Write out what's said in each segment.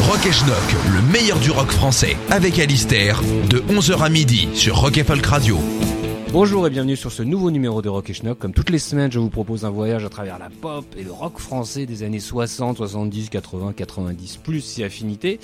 Rock et Schnock, le meilleur du rock français, avec Alistair, de 11h à midi sur Rock et Folk Radio. Bonjour et bienvenue sur ce nouveau numéro de Rock et Schnock. Comme toutes les semaines, je vous propose un voyage à travers la pop et le rock français des années 60, 70, 80, 90, plus si affinité.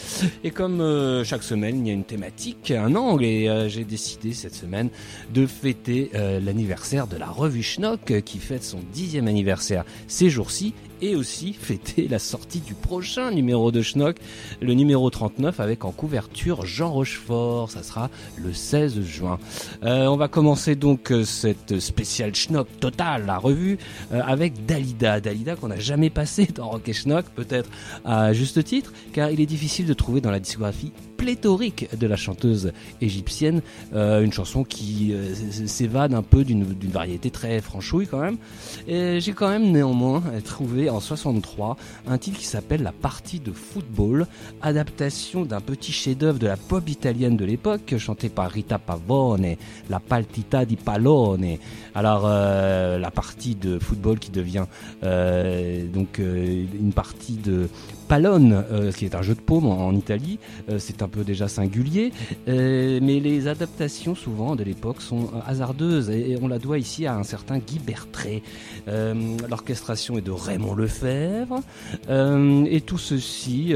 Et comme euh, chaque semaine, il y a une thématique, un angle, et euh, j'ai décidé cette semaine de fêter euh, l'anniversaire de la revue Schnock qui fête son dixième anniversaire ces jours-ci et aussi fêter la sortie du prochain numéro de Schnock, le numéro 39 avec en couverture Jean Rochefort. Ça sera le 16 juin. Euh, on va commencer donc euh, cette spéciale Schnock totale, la revue, euh, avec Dalida. Dalida qu'on n'a jamais passé dans Rock et Schnock, peut-être à juste titre, car il est difficile de trouver dans la discographie pléthorique de la chanteuse égyptienne euh, une chanson qui euh, s'évade un peu d'une variété très franchouille quand même. J'ai quand même néanmoins trouvé en 63 un titre qui s'appelle La partie de football, adaptation d'un petit chef-d'œuvre de la pop italienne de l'époque, chanté par Rita Pavone, La partita di pallone. Alors euh, la partie de football qui devient donc une partie de pallone, euh, qui est un jeu de paume en, Italie, Euh, c'est un peu déjà singulier, euh, mais les adaptations souvent de l'époque sont hasardeuses et, on la doit ici à un certain Guy Bertré. Euh, L'orchestration est de Raymond Lefebvre et tout ceci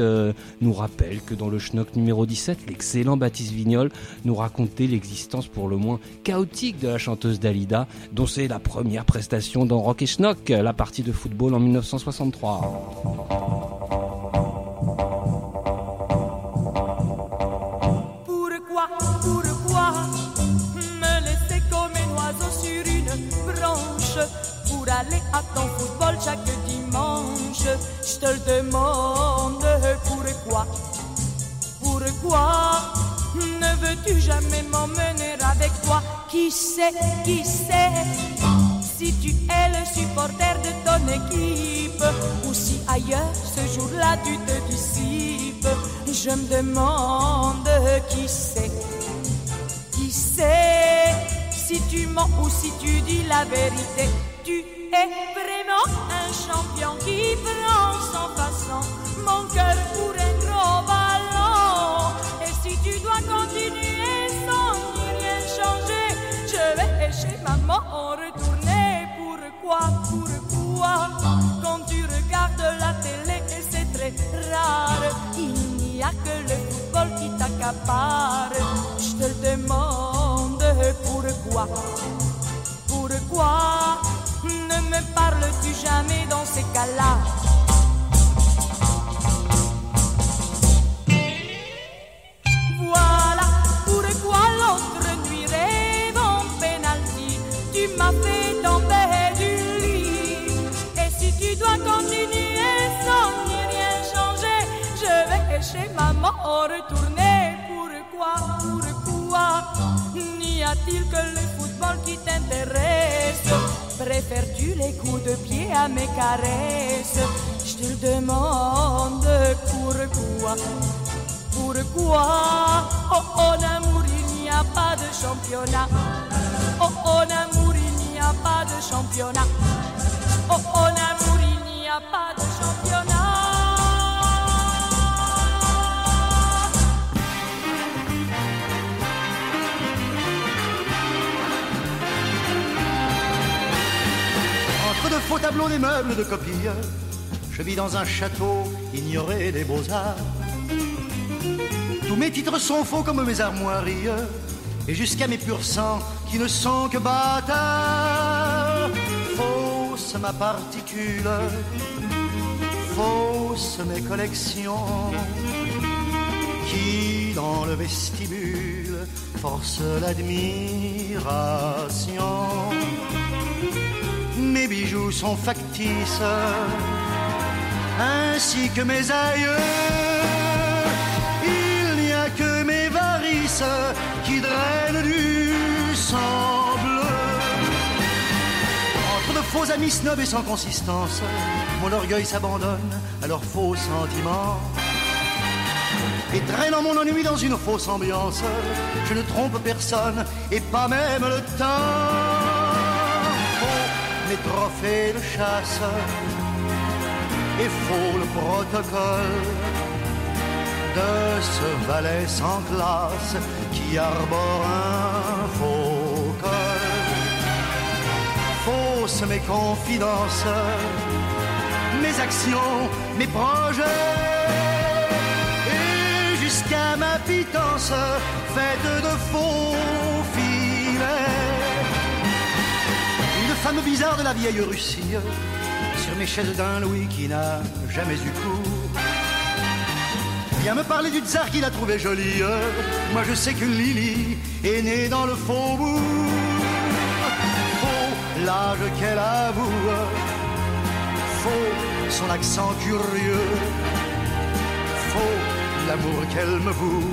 nous rappelle que dans le Schnock numéro 17, l'excellent Baptiste Vignol nous racontait l'existence pour le moins chaotique de la chanteuse Dalida, dont c'est la première prestation dans Rock et Schnock, la partie de football en 1963. À ton football chaque dimanche. Je te le demande, pourquoi Pourquoi ne veux-tu jamais m'emmener avec toi? Qui sait, qui sait? Si tu es le supporter de ton équipe ou si ailleurs ce jour-là tu te dissipes. Je me demande qui c'est, qui sait? Si tu mens ou si tu dis la vérité. Tu es vraiment un champion qui prend sans façon mon cœur pour un gros ballon. Et si tu dois continuer sans rien changer, je vais chez maman en retourner. Pourquoi, pourquoi? Quand tu regardes la télé, et c'est très rare, il n'y a que le football qui t'accapare. Je te demande pourquoi Pourquoi? Ne me parles-tu jamais dans ces cas-là? Voilà pourquoi l'autre nuit rêve en penalty. Tu m'as fait tomber du lit. Et si tu dois continuer sans ni rien changer, je vais chez maman retourner. Pourquoi, pourquoi n'y a-t-il que le football qui t'intéresse? Préfères-tu les coups de pied à mes caresses Je te le demande pourquoi pourquoi? Oh, en amour, il n'y a pas de championnat. Oh, en amour, il n'y a pas de championnat. Oh, en amour, il n'y a pas de championnat. Faux tableaux, des meubles de copieurs, je vis dans un château ignoré des beaux-arts. Tous mes titres sont faux comme mes armoiries, et jusqu'à mes purs sangs qui ne sont que bâtards. Fausse ma particule, fausse mes collections, qui dans le vestibule force l'admiration. Mes bijoux sont factices, ainsi que mes aïeux. Il n'y a que mes varices qui drainent du sang bleu. Entre de faux amis snobs et sans consistance, mon orgueil s'abandonne à leurs faux sentiments. Et traînant mon ennui dans une fausse ambiance, je ne trompe personne et pas même le temps. Mes trophées de chasse et faux le protocole de ce valet sans classe qui arbore un faux col. Fausses mes confidences, mes actions, mes projets. Et jusqu'à ma pitance, faite de faux femme bizarre de la vieille Russie, sur mes chaises d'un Louis qui n'a jamais eu cours. Viens me parler du tsar qu'il a trouvé jolie. Moi je sais que Lily est née dans le faubourg. Faux l'âge qu'elle avoue. Faux son accent curieux. Faux l'amour qu'elle me voue.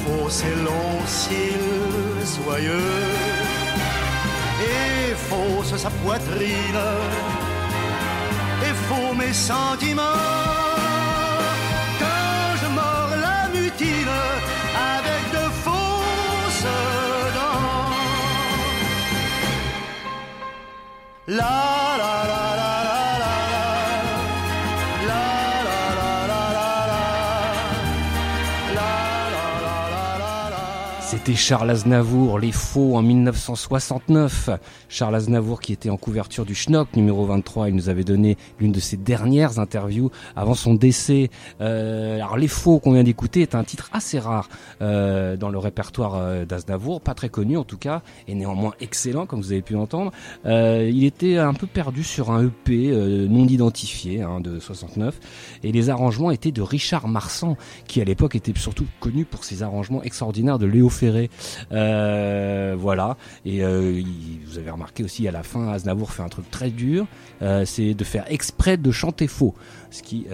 Faux ses longs cils soyeux. Fausse sa poitrine. Et faux mes sentiments. Quand je mords la mutine avec de fausses dents. La Charles Aznavour, Les Faux en 1969. Charles Aznavour qui était en couverture du Schnock numéro 23, il nous avait donné l'une de ses dernières interviews avant son décès. Euh, alors Les Faux qu'on vient d'écouter est un titre assez rare euh, dans le répertoire euh, d'Aznavour, pas très connu en tout cas, et néanmoins excellent comme vous avez pu entendre. Euh, il était un peu perdu sur un EP non identifié hein, de 69, et les arrangements étaient de Richard Marsan, qui à l'époque était surtout connu pour ses arrangements extraordinaires de Léo Ferré. Euh, voilà, et euh, vous avez remarqué aussi à la fin, Aznavour fait un truc très dur, euh, c'est de faire exprès de chanter faux. Ce qui,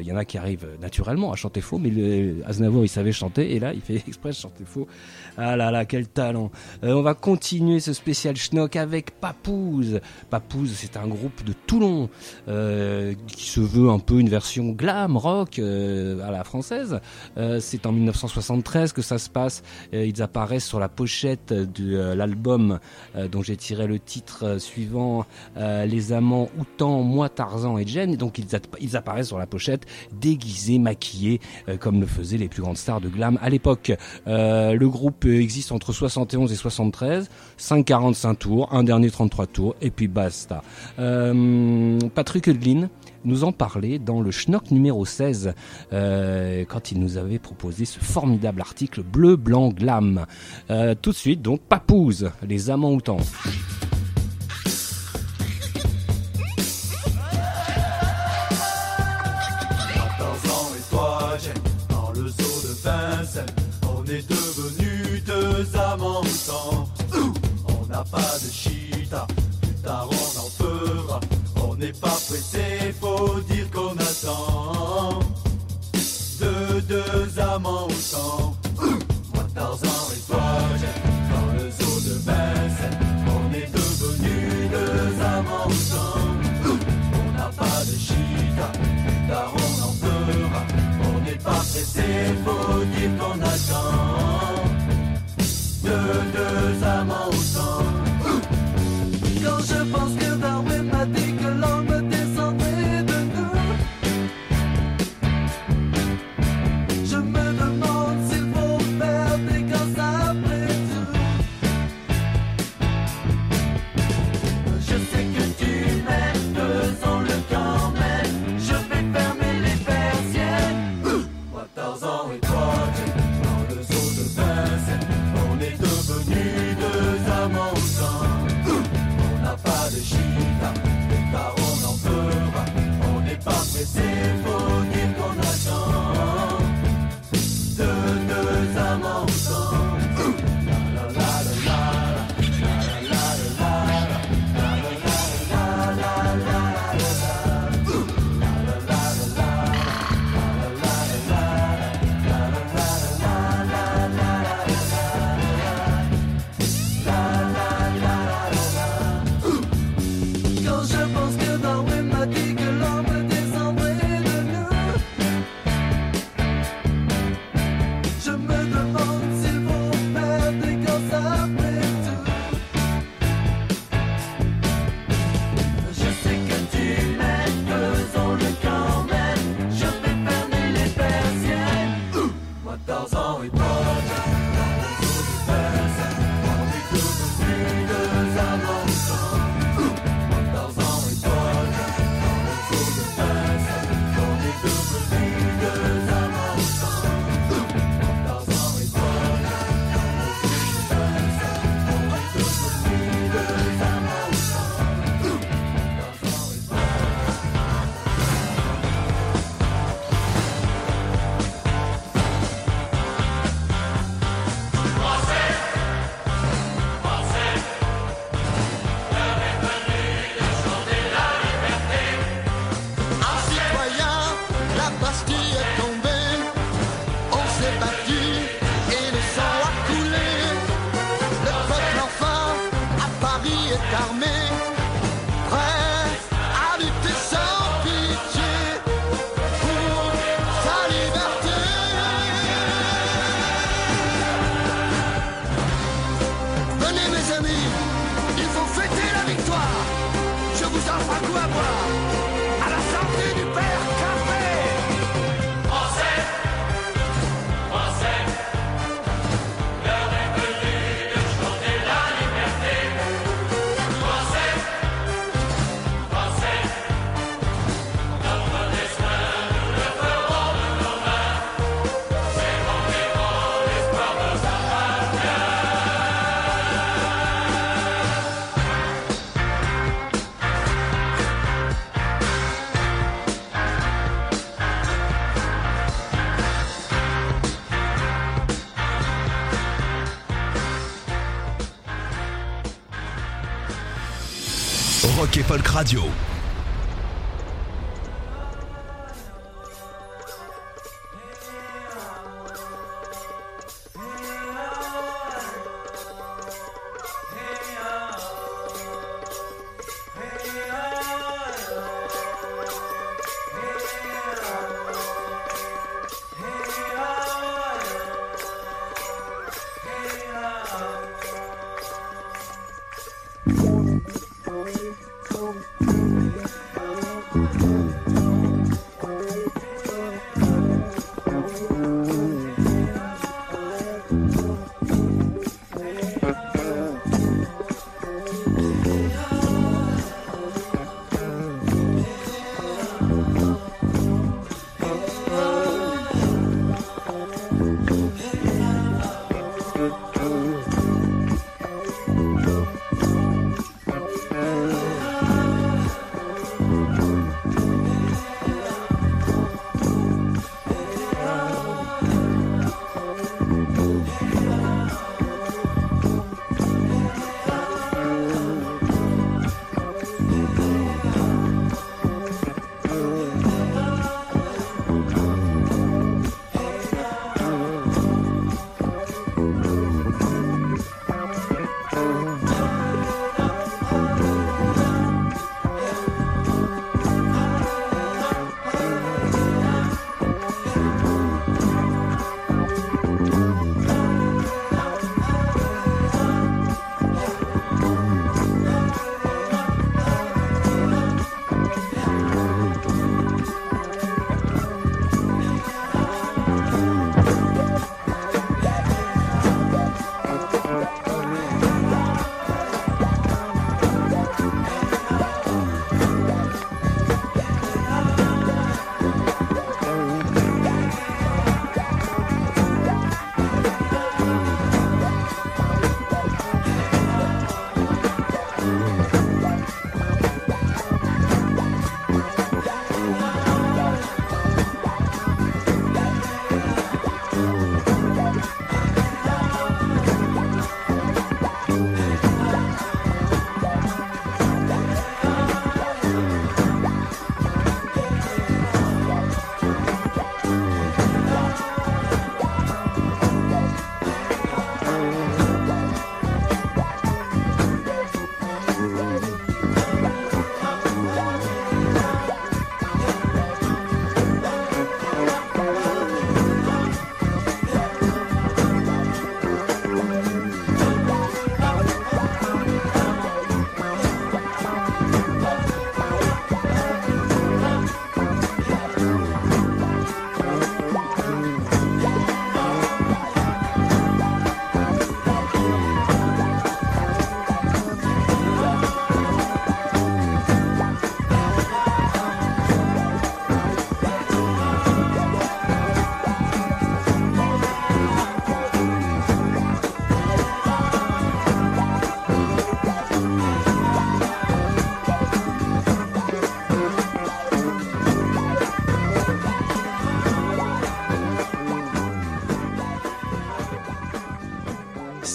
il y en a qui arrivent naturellement à chanter faux, mais le, Aznavour il savait chanter, et là il fait exprès de chanter faux. Ah là là, quel talent On va continuer ce spécial schnock avec Papouze. Papouze, c'est un groupe de Toulon qui se veut un peu une version glam rock à la française. C'est en 1973 que ça se passe. Apparaissent sur la pochette de euh, l'album euh, dont j'ai tiré le titre euh, suivant Les amants Outan, moi Tarzan et Jen. Et donc ils, app- ils apparaissent sur la pochette déguisés, maquillés, comme le faisaient les plus grandes stars de glam à l'époque. Le groupe existe entre 71 et 73, 5 45 tours, un dernier 33 tours, et puis basta. Patrick Hudlin nous en parlait dans le Schnock numéro 16, euh, quand il nous avait proposé ce formidable article bleu, blanc, glam. Euh, tout de suite, donc, Papouze, les amants outans. 14 ans et toi, Jen, dans le zoo de Vincennes, on est devenus deux amants moutants. On n'a pas de chita, plus tard on en fera. On n'est pas pressé, faut dire qu'on attend. De deux amants moutants. Moi Tarzan et toi, dans le zoo de Vincennes, on est devenus deux amants moutants. On n'a pas de chita, plus tard on en fera. On n'est pas pressé, faut dire qu'on attend. De deux amants au sang. Quand je pense que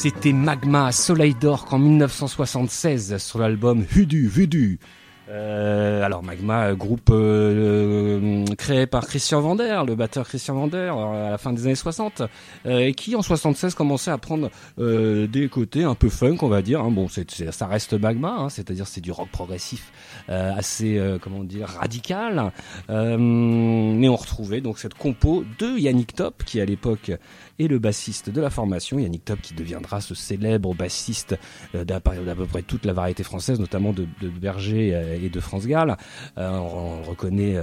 C'était Magma Soleil d'Or en 1976 sur l'album Vudu Vudu. Euh, alors Magma, groupe euh, créé par Christian Vander, le batteur Christian Vander à la fin des années 60, euh, et qui en 76 commençait à prendre euh, des côtés un peu funk, on va dire. Hein. Bon, c'est, ça reste Magma, hein, c'est-à-dire c'est du rock progressif euh, assez, euh, comment dire, radical. mais on retrouvait donc cette compo de Yannick Top, qui à l'époque et le bassiste de la formation, Yannick Top, qui deviendra ce célèbre bassiste euh, d'à peu près toute la variété française, notamment de, de Berger euh, et de France Gall. Euh, on, le reconnaît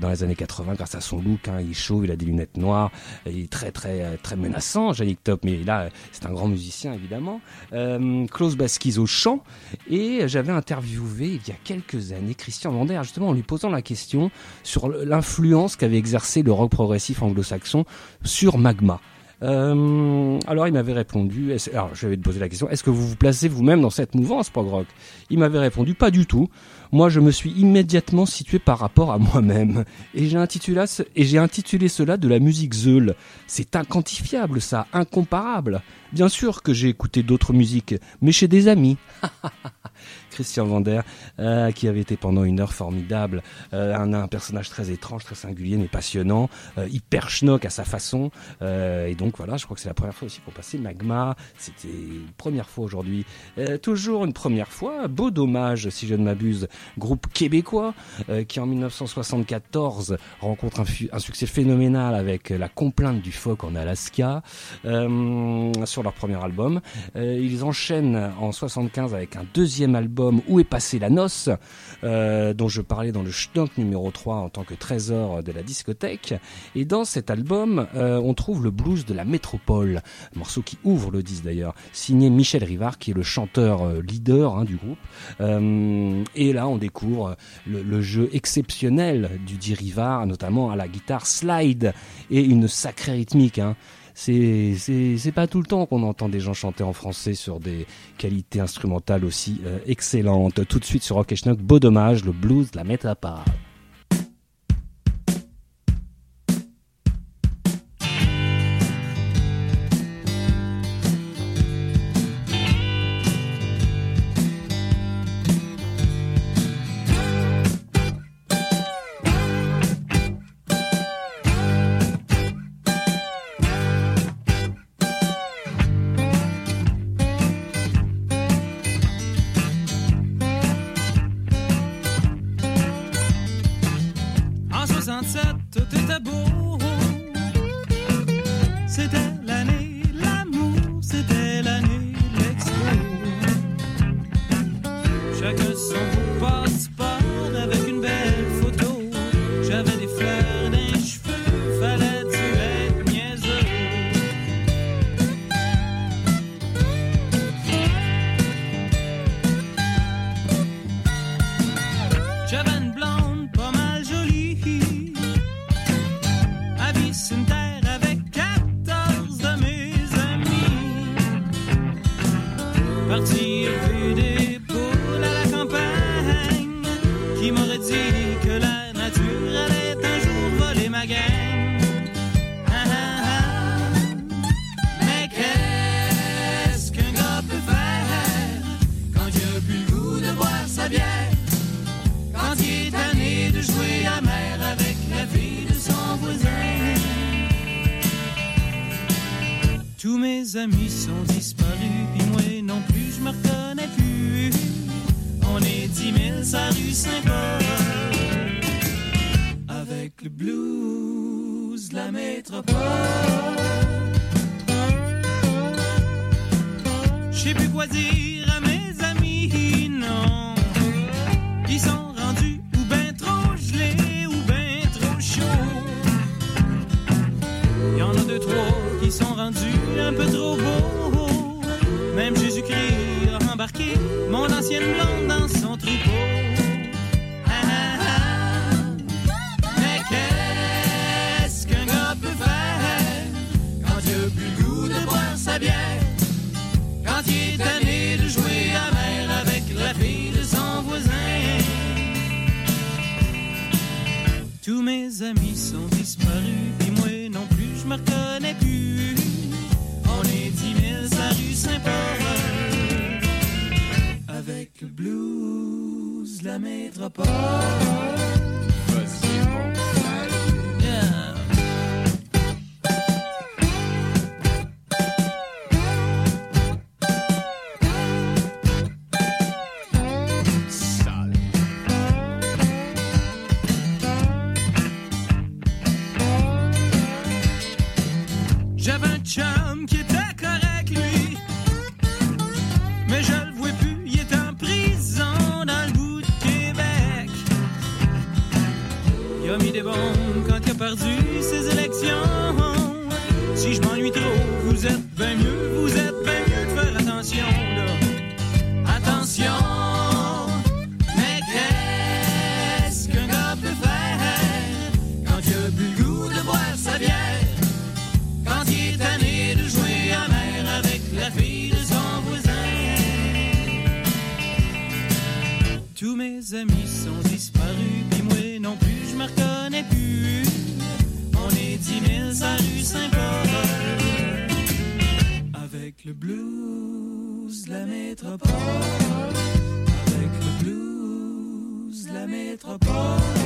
dans les années 80 grâce à son look, hein, il est chaud, il a des lunettes noires, il est très très très menaçant, Yannick Top, mais là c'est un grand musicien évidemment. Klaus Baskiz au chant, et j'avais interviewé il y a quelques années Christian Vander, justement en lui posant la question sur l'influence qu'avait exercé le rock progressif anglo-saxon sur Magma. Euh, alors il m'avait répondu, alors je vais te poser la question, est-ce que vous vous placez vous-même dans cette mouvance prog rock Il m'avait répondu, pas du tout. Moi je me suis immédiatement situé par rapport à moi-même. Et j'ai intitulé, et j'ai intitulé cela de la musique Zeul. C'est inquantifiable ça, incomparable. Bien sûr que j'ai écouté d'autres musiques, mais chez des amis. Christian Vander, euh, qui avait été pendant une heure formidable, euh, un, personnage très étrange, très singulier, mais passionnant, euh, hyper schnock à sa façon. Euh, et donc voilà, je crois que c'est la première fois aussi pour passer Magma. C'était une première fois aujourd'hui. Toujours une première fois. Beau dommage, si je ne m'abuse, groupe québécois qui en 1974 rencontre un, un succès phénoménal avec la complainte du phoque en Alaska sur leur premier album. Ils enchaînent en 75 avec un deuxième album Où est passée la noce euh, dont je parlais dans le Schnock numéro 3 en tant que trésor de la discothèque. Et dans cet album, euh, on trouve le blues de la métropole, morceau qui ouvre le disque d'ailleurs, signé Michel Rivard, qui est le chanteur euh, leader hein, du groupe. Et là, on découvre le, le jeu exceptionnel du dit Rivard, notamment à la guitare slide et une sacrée rythmique. Hein. C'est pas tout le temps qu'on entend des gens chanter en français sur des qualités instrumentales aussi euh, excellentes. Tout de suite sur Rock beau dommage, le blues la métropole. 10 ans. le blues, la métropole. Avec le blues, la métropole.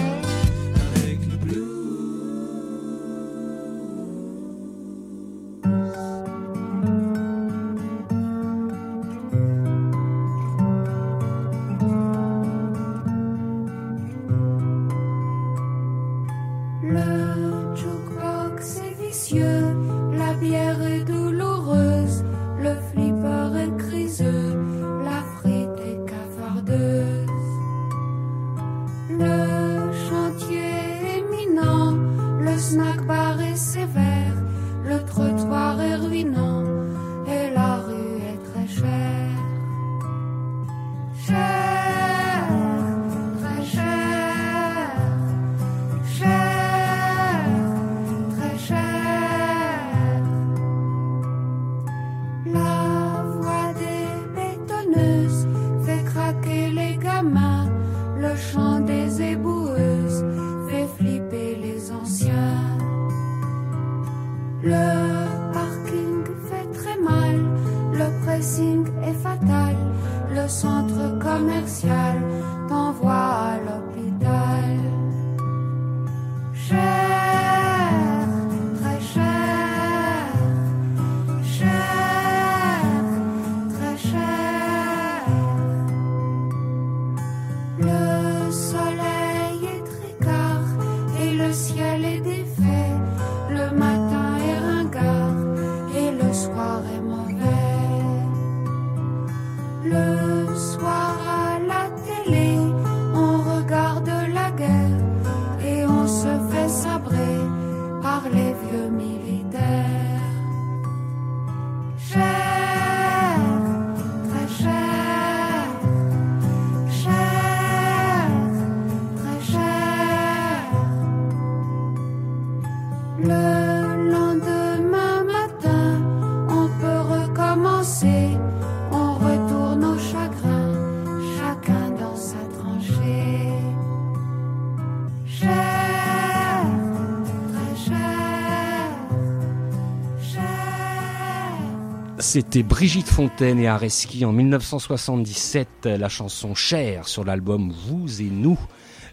C'était Brigitte Fontaine et Areski en 1977, la chanson Cher sur l'album Vous et nous.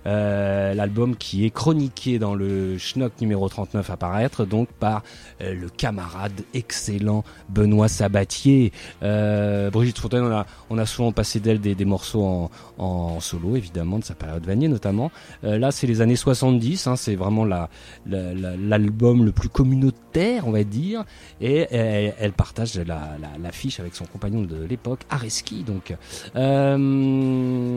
Euh, l'album qui est chroniqué dans le Schnock numéro 39 à paraître, donc par euh, le camarade excellent Benoît Sabatier. Euh, Brigitte Fontaine, on a, souvent passé d'elle des, morceaux en, solo, évidemment, de sa période Vanier notamment. Là, c'est les années 70, hein, c'est vraiment la- la- la- l'album le plus communautaire, on va dire, et elle, partage la, avec son compagnon de l'époque, Areski. Donc, on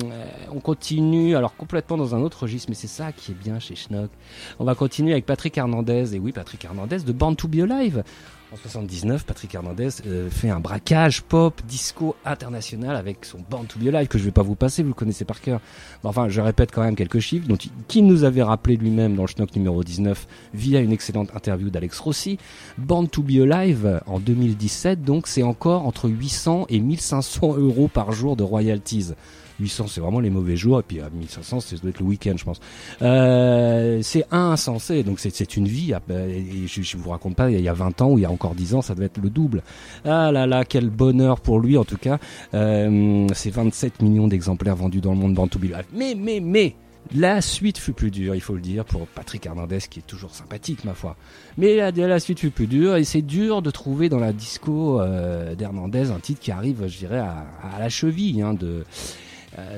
continue, alors complètement dans un autre registre, mais c'est ça qui est bien chez Schnock. On va continuer avec Patrick Hernandez, et oui, Patrick Hernandez de Born to Be Alive. En 79, Patrick Hernandez euh, fait un braquage pop disco international avec son Born to Be Alive que je vais pas vous passer, vous le connaissez par cœur. Mais enfin, je répète quand même quelques chiffres dont qui nous avait rappelé lui-même dans le Schnock numéro 19 via une excellente interview d'Alex Rossi. Born to Be Alive en 2017, donc c'est encore entre 800 et 1500 euros par jour de royalties. 800 c'est vraiment les mauvais jours et puis à 1500 c'est doit être le week-end je pense euh, c'est insensé donc c'est une vie ah, bah, et je, je vous raconte pas il y a 20 ans ou il y a encore 10 ans ça devait être le double ah là là quel bonheur pour lui en tout cas euh, c'est 27 millions d'exemplaires vendus dans le monde Alive. mais mais mais la suite fut plus dure, il faut le dire, pour Patrick Hernandez, qui est toujours sympathique, ma foi. Mais la, la suite fut plus dure, et c'est dur de trouver dans la disco euh, d'Hernandez un titre qui arrive, je dirais, à, à la cheville hein, de,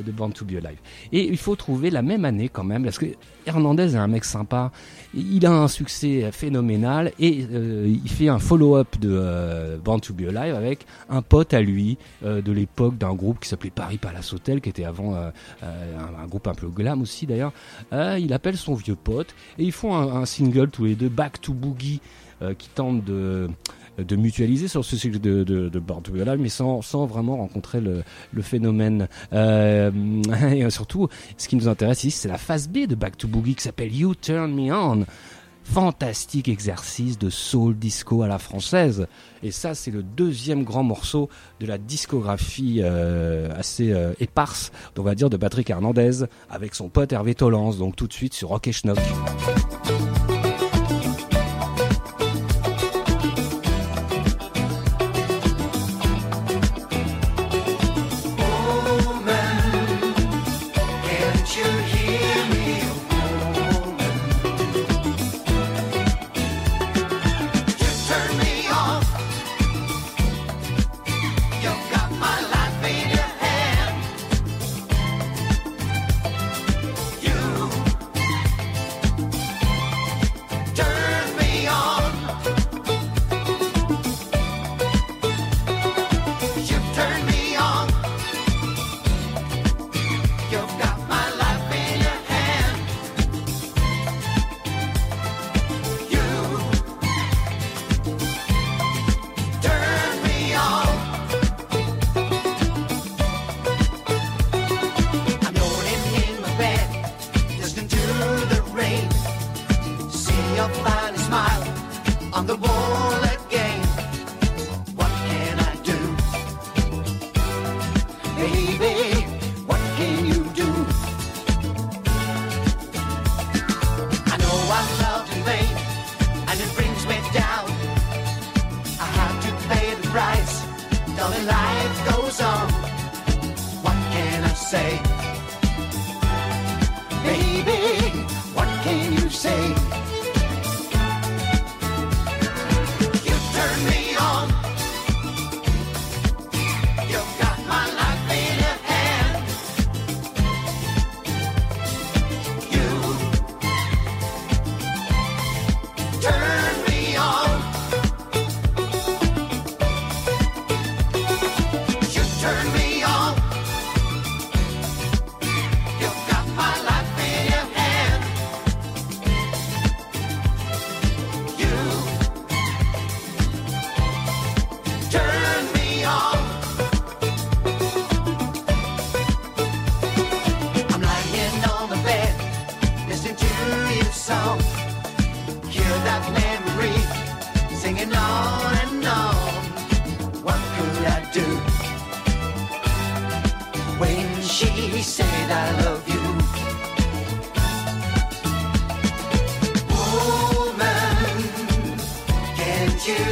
de Born to Be Alive. Et il faut trouver la même année quand même, parce que Hernandez est un mec sympa, il a un succès phénoménal, et euh, il fait un follow-up de euh, Born to Be Alive avec un pote à lui euh, de l'époque d'un groupe qui s'appelait Paris Palace Hotel, qui était avant euh, euh, un, groupe un peu glam aussi d'ailleurs. Euh, il appelle son vieux pote, et ils font un, un single tous les deux, Back to Boogie, euh, qui tente de de mutualiser sur ce cycle de, de, de Alive, mais sans, sans vraiment rencontrer le, le phénomène. Euh, et surtout, ce qui nous intéresse ici, c'est la phase B de Back to Boogie qui s'appelle You Turn Me On. Fantastique exercice de soul disco à la française. Et ça, c'est le deuxième grand morceau de la discographie euh, assez euh, éparse, on va dire, de Patrick Hernandez avec son pote Hervé Tolance. Donc tout de suite sur Rock et Schnock. You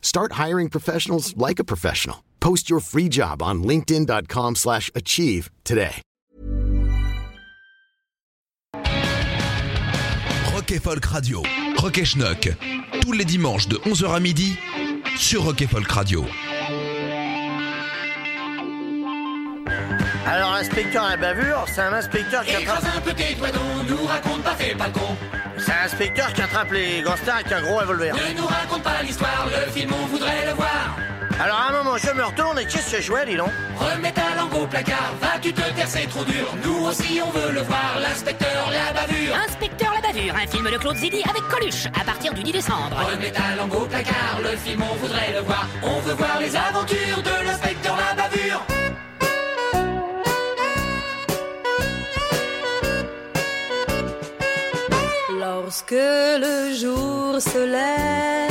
Start hiring professionals like a professional. Post your free job on linkedin.com/achieve slash achieve today. Rock et Folk Radio. Rock et Schnock. Tous les dimanches de 11h à midi sur Rock et Folk Radio. Alors, inspecteur à la bavure, c'est un inspecteur qui attrape. un peu tes doigts donc, nous raconte pas, fais pas le con. C'est un inspecteur qui attrape les gangsters avec un gros revolver. Ne nous raconte pas l'histoire, le film on voudrait le voir. Alors, à un moment, je me retourne et qu'est-ce que je vois, dis donc? Remets ta langue au placard, vas-tu te taire, c'est trop dur. Nous aussi on veut le voir, l'inspecteur la bavure. Inspecteur la bavure, un film de Claude Zidi avec Coluche, à partir du 10 décembre. Remets ta langue au placard, le film on voudrait le voir. On veut voir les aventures de l'inspecteur la bavure. Lorsque le jour se lève,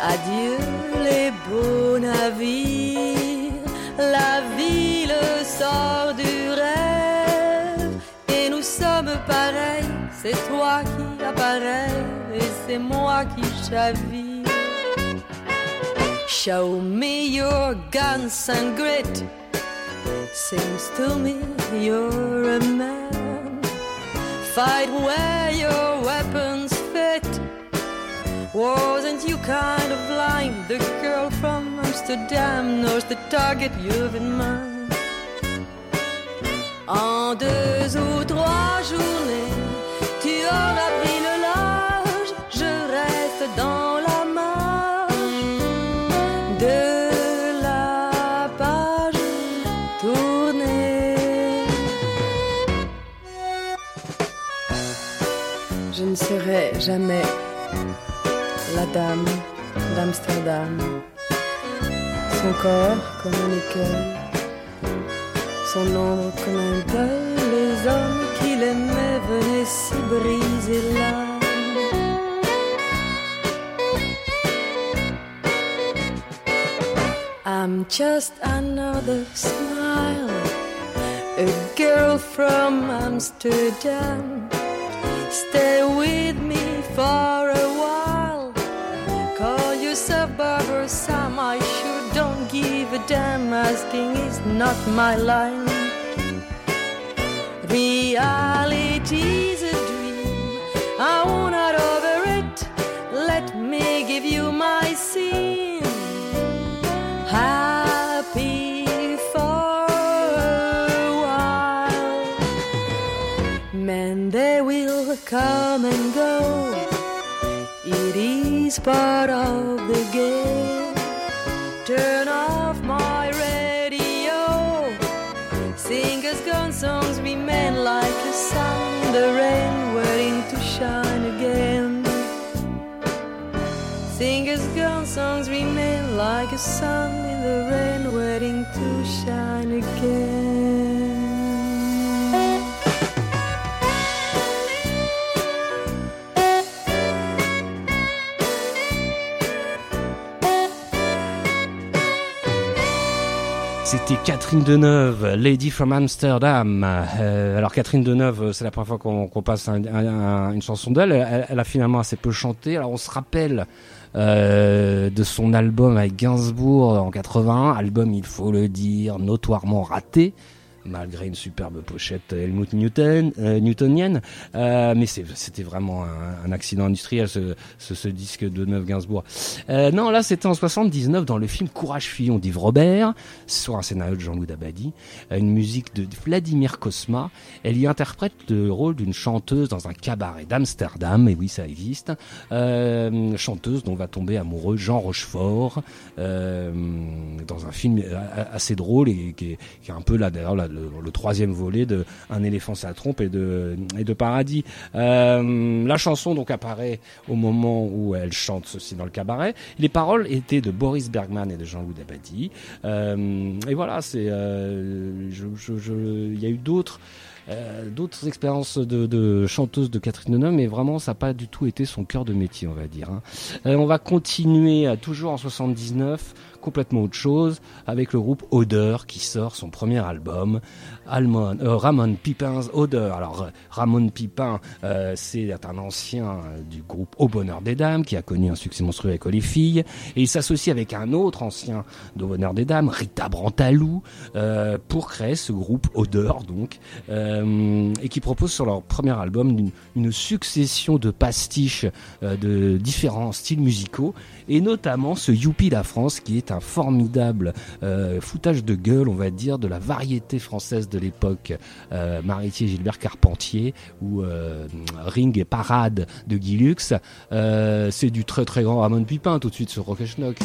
adieu les beaux navires, la ville sort du rêve et nous sommes pareils, c'est toi qui apparais et c'est moi qui chavire. Show me your guns and grit, seems to me you're a man. Fight where your weapons fit. Wasn't you kind of blind? The girl from Amsterdam knows the target you've in mind. En deux ou trois journées, tu auras pris ne serai jamais la dame d'Amsterdam. Son corps comme un écueil, son ombre comme un deuil. Les hommes qu'il aimait venaient s'y briser l'âme. I'm just another smile, a girl from Amsterdam. Stay with me for a while. Call yourself Barbara Sam. I sure don't give a damn. Asking is not my line. Reality's come and go. It is part of the game. Turn off my radio. Singers gone songs remain like a sun in the rain, waiting to shine again. Singers gone songs remain like a sun in the rain, waiting to shine again. C'était Catherine Deneuve, Lady from Amsterdam. Euh, alors Catherine Deneuve, c'est la première fois qu'on passe un- un- un- une chanson d'elle. Elle, elle a finalement assez peu chanté. Alors on se rappelle euh, de son album avec Gainsbourg en 81, album il faut le dire notoirement raté. Malgré une superbe pochette Helmut Newton, euh, newtonienne, Euh, mais c'était vraiment un, accident industriel ce, ce, ce disque de Neuf Gainsbourg. Euh, non, là c'était en 79 dans le film Courage Fillon d'Yves Robert, sur un scénario de Jean-Louis Dabadi, euh, une musique de Vladimir Kosma. Elle y interprète le rôle d'une chanteuse dans un cabaret d'Amsterdam, et oui ça existe, euh, chanteuse dont va tomber amoureux Jean Rochefort, euh, dans un film a- assez drôle et qui est, qui est un peu là d'ailleurs le, le troisième volet de Un éléphant sa trompe et de, et de Paradis. Euh, la chanson donc apparaît au moment où elle chante ceci dans le cabaret. Les paroles étaient de Boris Bergman et de Jean-Loup Dabadi. Euh, et voilà, c'est, euh, je, je, je- il y a eu d'autres. euh, d'autres expériences de, de chanteuse de Catherine Deneuve, mais vraiment ça n'a pas du tout été son cœur de métier, on va dire. hein. Euh, on va continuer toujours en 79, complètement autre chose, avec le groupe Odeur qui sort son premier album, euh, Ramon Pipin's Odeur. Alors Ramon Pipin, euh, c'est un ancien euh, du groupe Au Bonheur des Dames qui a connu un succès monstrueux avec les filles, et il s'associe avec un autre ancien d'Au Bonheur des Dames, Rita Brantalou, pour créer ce groupe Odeur donc, et qui propose sur leur premier album une, succession de pastiches de différents styles musicaux, et notamment ce Youpi la France qui est un formidable euh, foutage de gueule, on va dire, de la variété française de l'époque, euh, Maritier Gilbert Carpentier ou euh, Ring et Parade de Guy Lux. Euh, c'est du très très grand Ramon Pipin tout de suite sur Rock Schnock.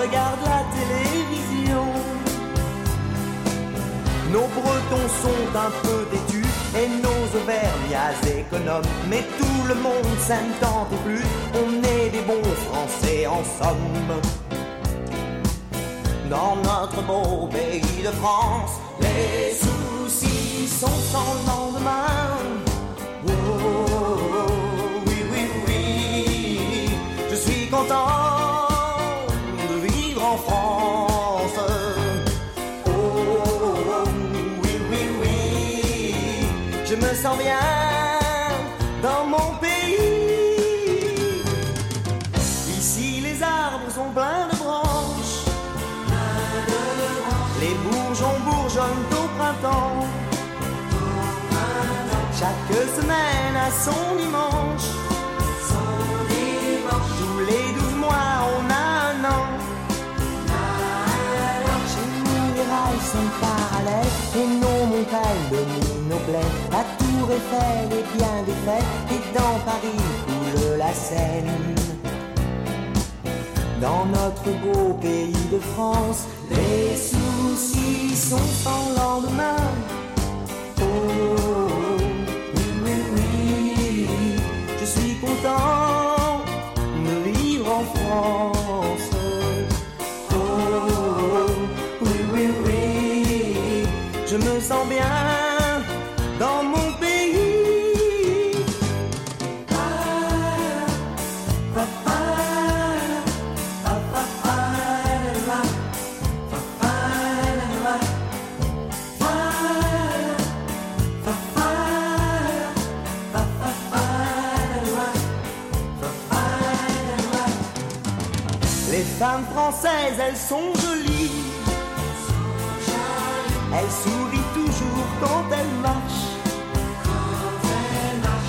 Ils regardent la télévision. Nos bretons sont un peu têtus et nos auvergnats économes. Mais tout le monde et plus On est des bons français en somme. Dans notre beau pays de France, les soucis sont sans lendemain. Semaine a son dimanche. Tous les douze mois, on a un an. Chez nous, les rails sont parallèles et nos montagnes dominent nos blés. La tour Eiffel est bien défaite et dans Paris coule la Seine. Dans notre beau pays de France, les soucis sont sans lendemain. Oh, dans mon pays. Les femmes françaises, elles sont jolies. Elles sourient toujours quand elles marchent.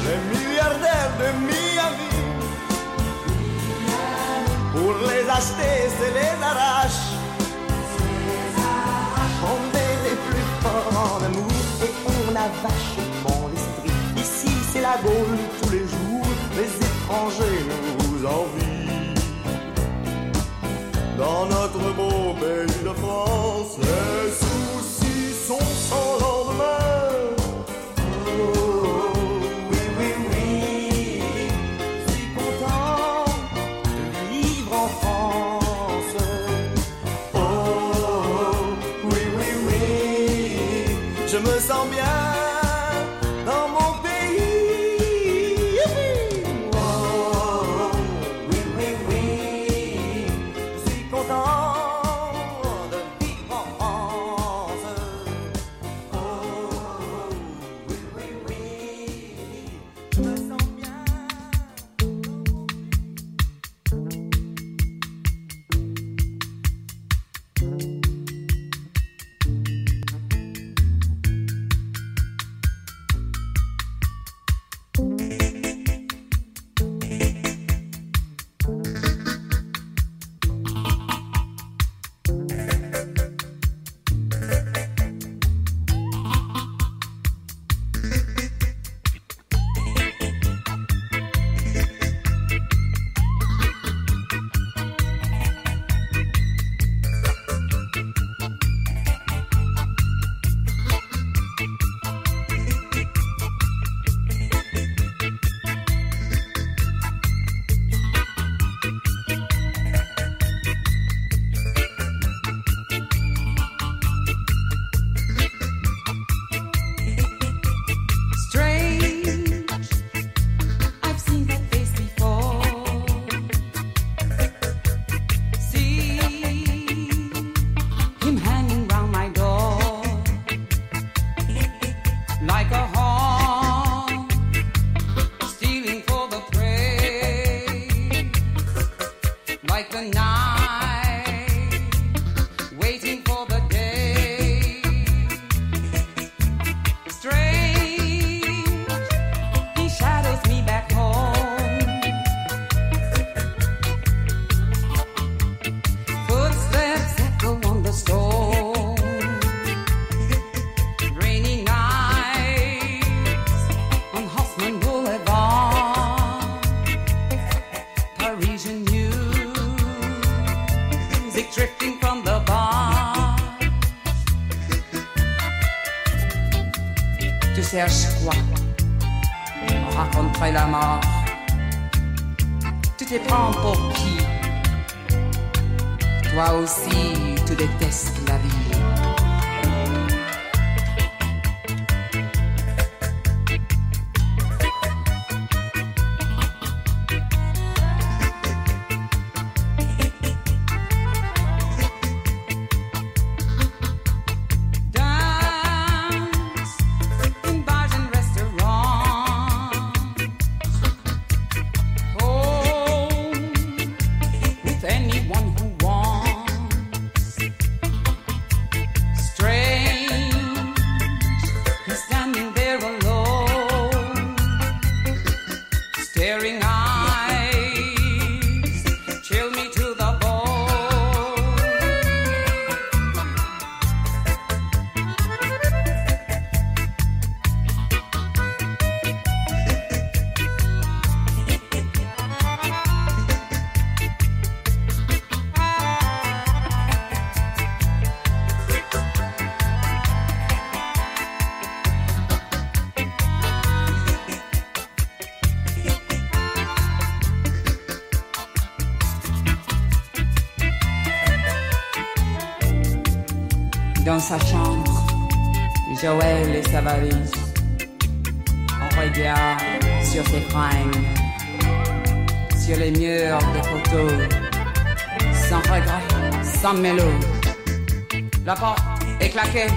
Les milliardaires de Miami, pour les acheter, c'est les arrache. On est les plus forts en amour et on a vachement l'esprit. Ici, c'est la gaule tous les jours. Les étrangers nous envient. Dans notre beau pays de France, les soucis sont sans On regarde sur ses fringues, sur les murs des photos, sans regret, sans mélo. La porte est claquée,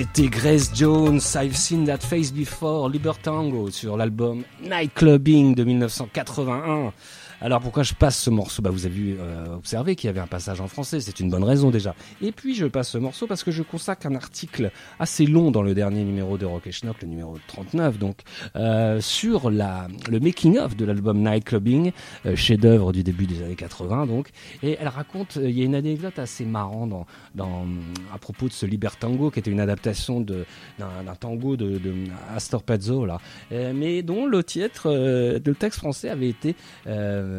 C'était Grace Jones, I've Seen That Face Before, Libertango sur l'album Nightclubbing de 1981. Alors pourquoi je passe ce morceau? Bah vous avez vu, euh, qu'il y avait un passage en français, c'est une bonne raison déjà. Et puis je passe ce morceau parce que je consacre un article assez long dans le dernier numéro de Rock et Schnock, le numéro 39 donc, euh, sur la, le making of de l'album Nightclubbing, euh, chef-d'œuvre du début des années 80 donc. Et elle raconte, euh, il y a une anecdote assez marrante dans, dans, à propos de ce Libertango qui était une adaptation de d'un tango de, de Astor Piazzolla, là, Euh, mais dont le titre, euh, le texte français avait été euh,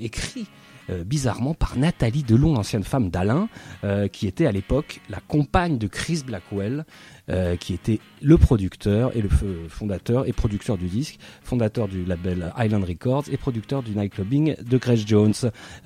écrit euh, bizarrement par Nathalie Delon, ancienne femme d'Alain, euh, qui était à l'époque la compagne de Chris Blackwell, euh, qui était le producteur et le fondateur et producteur du disque, fondateur du label Island Records et producteur du nightclubbing de Grace Jones.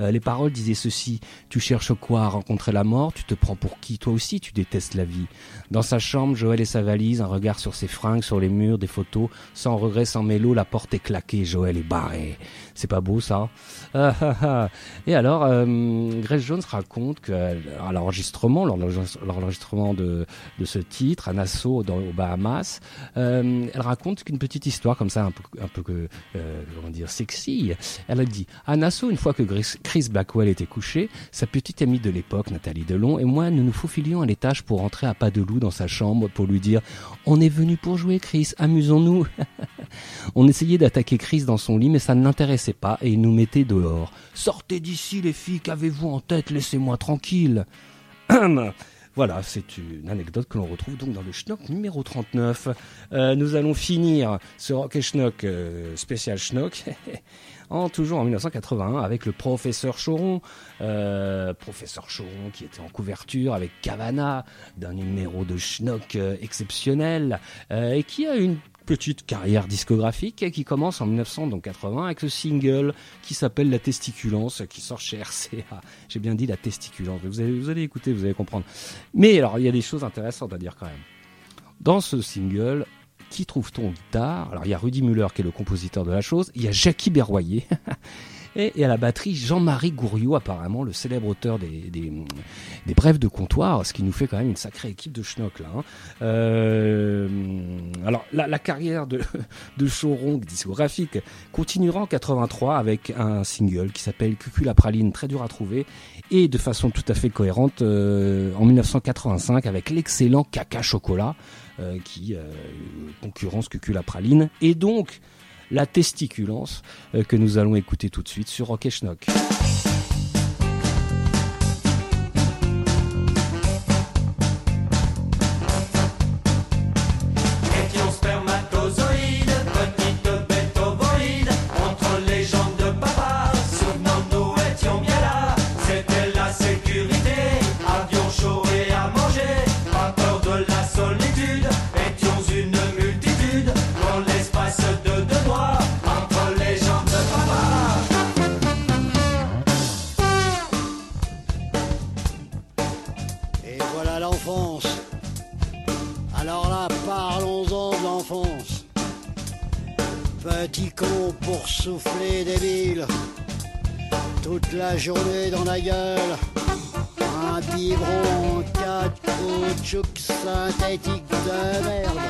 Euh, les paroles disaient ceci Tu cherches quoi à rencontrer la mort? Tu te prends pour qui Toi aussi, tu détestes la vie. Dans sa chambre, Joël et sa valise, un regard sur ses fringues, sur les murs, des photos, sans regret, sans mélo, la porte est claquée, Joël est barré. C'est pas beau ça ah. Et alors, euh, Grace Jones raconte qu'à l'enregistrement, lors de l'enregistrement de, de ce titre, à Nassau, dans, aux Bahamas, euh, elle raconte qu'une petite histoire comme ça, un peu, que, euh, comment dire, sexy. Elle a dit, à Nassau, une fois que Chris Chris Blackwell était couché, sa petite amie de l'époque, Nathalie Delon, et moi, nous nous faufilions à l'étage pour rentrer à pas de loup dans sa chambre pour lui dire, on est venu pour jouer Chris, amusons-nous. on essayait d'attaquer Chris dans son lit, mais ça ne l'intéressait pas et il nous mettait dehors. Sortez d'ici, les filles, qu'avez-vous en tête? Laissez-moi tranquille. Voilà, c'est une anecdote que l'on retrouve donc dans le Schnock numéro 39. Euh, nous allons finir ce Rock et Schnock euh, spécial Schnock en toujours en 1981 avec le professeur Choron. Euh, professeur Choron qui était en couverture avec Cavana d'un numéro de Schnock exceptionnel et qui a une petite carrière discographique qui commence en 1980 avec ce single qui s'appelle La Testiculence qui sort chez RCA. J'ai bien dit La Testiculence, vous allez, vous allez écouter, vous allez comprendre. Mais alors il y a des choses intéressantes à dire quand même. Dans ce single, qui trouve-t-on guitare Alors il y a Rudy Muller qui est le compositeur de la chose, il y a Jackie Berroyer. Et, et à la batterie, Jean-Marie Gouriot, apparemment le célèbre auteur des, des, des brèves de comptoir, ce qui nous fait quand même une sacrée équipe de schnock là. hein. Euh, alors la, la carrière de, de Choron discographique continuera en 83 avec un single qui s'appelle Cucul la praline, très dur à trouver, et de façon tout à fait cohérente euh, en 1985 avec l'excellent Caca Chocolat euh, qui euh, concurrence Cucul la praline, et donc la testiculence euh, que nous allons écouter tout de suite sur Rock et Schnock. Petit con pour souffler débile. Toute la journée dans la gueule. Un biberon en quatre caoutchouc synthétique de merde.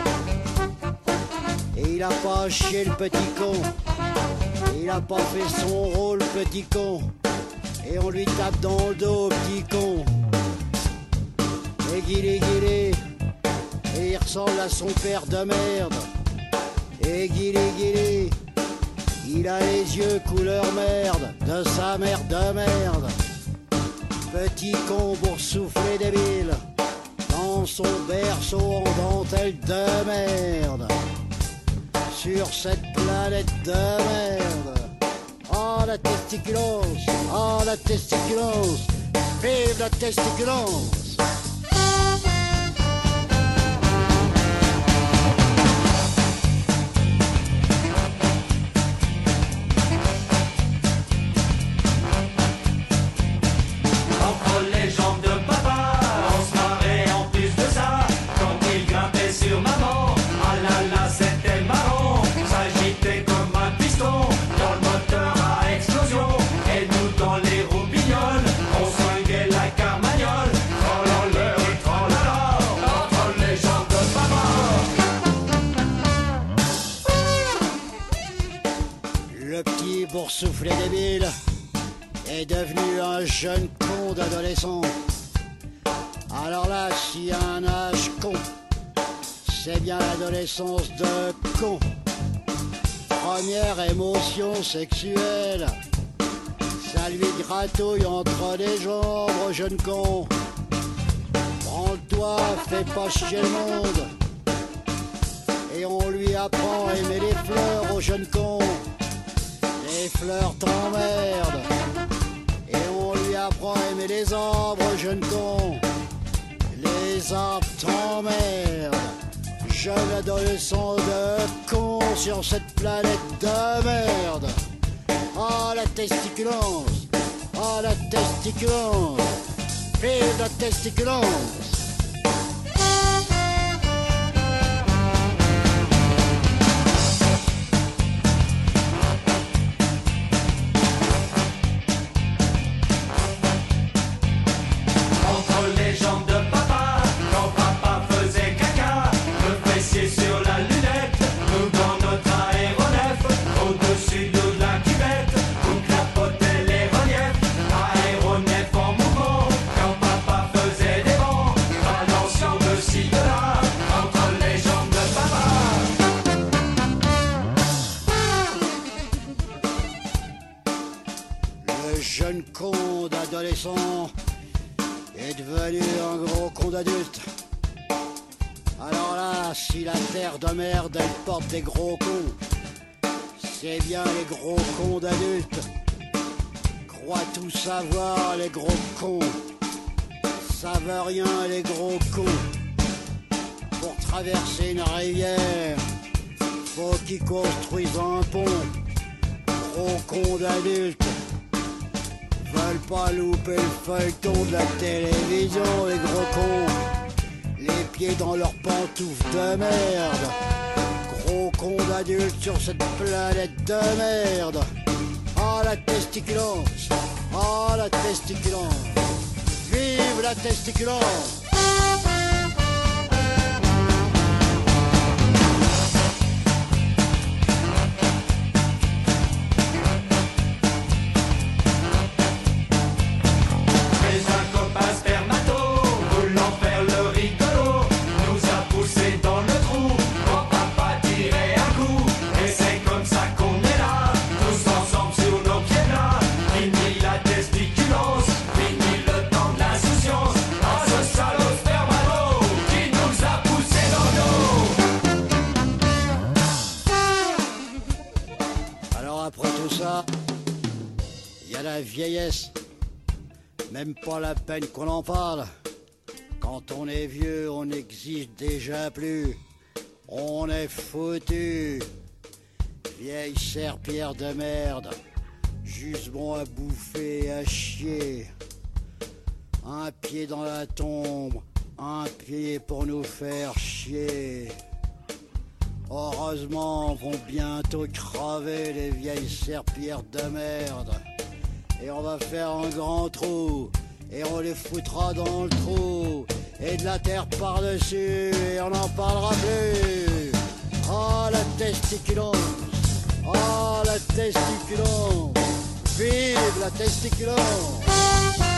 Et il a pas chié le petit con. Il a pas fait son rôle, petit con. Et on lui tape dans le dos, petit con. Et guilé guilé Et il ressemble à son père de merde Et guilé guilé Il a les yeux couleur merde De sa mère de merde. Petit con pour souffler débile Dans son berceau en dentelle de merde. Sur cette planète de merde. Oh la testiculence Oh la testiculence Vive la testiculence boursouflé débile est devenu un jeune con d'adolescent. Alors là, s'il y a un âge con, c'est bien l'adolescence de con. Première émotion sexuelle, ça lui gratouille entre les jambes, jeune con. Prends-toi, fais pas chier le monde. Et on lui apprend à aimer les fleurs au jeune con. Les fleurs t'emmerdent. Et on lui apprend à aimer les arbres, jeune con. Les arbres t'emmerdent. Jeune adolescent de con sur cette planète de merde. Ah la testiculence. Ah la testiculence. Vive la testiculence. Les gros cons d'adultes. Croient tout savoir les gros cons. Savent rien les gros cons. Pour traverser une rivière, faut qu'ils construisent un pont. Gros cons d'adultes veulent pas louper le feuilleton de la télévision, les gros cons. Les pieds dans leurs pantoufles de merde. Sur cette planète de merde. Ah la testiculence. Ah la testiculence. Vive la testiculence. Même pas la peine qu'on en parle. Quand on est vieux, on n'existe déjà plus. On est foutu. Vieille serpillère de merde. Juste bon à bouffer, à chier. Un pied dans la tombe, un pied pour nous faire chier. Heureusement, vont bientôt crever les vieilles serpillères de merde. Et on va faire un grand trou, et on les foutra dans le trou, et de la terre par-dessus, et on n'en parlera plus. Ah, la testiculance, ah, la testiculance, vive la testiculance.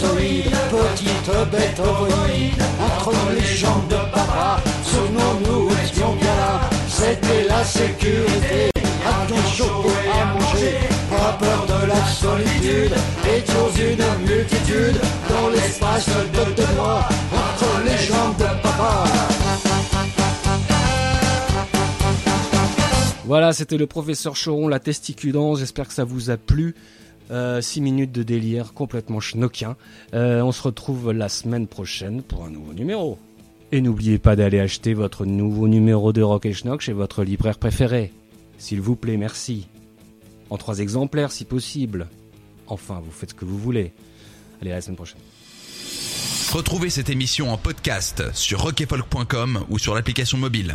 Petite bête ovoïde, entre les jambes de papa, souvenons-nous, étions bien là, c'était la sécurité, avions chaud à manger, pas peur de la solitude, étions une multitude, dans l'espace de deux mois, entre les jambes de papa. Voilà, c'était le professeur Choron, la testiculance. J'espère que ça vous a plu. 6 minutes de délire complètement schnockien. Euh, on se retrouve la semaine prochaine pour un nouveau numéro. Et n'oubliez pas d'aller acheter votre nouveau numéro de Rock et Schnock chez votre libraire préféré. S'il vous plaît, merci. En trois exemplaires si possible. Enfin, vous faites ce que vous voulez. Allez, à la semaine prochaine. Retrouvez cette émission en podcast sur rockefolk.com ou sur l'application mobile.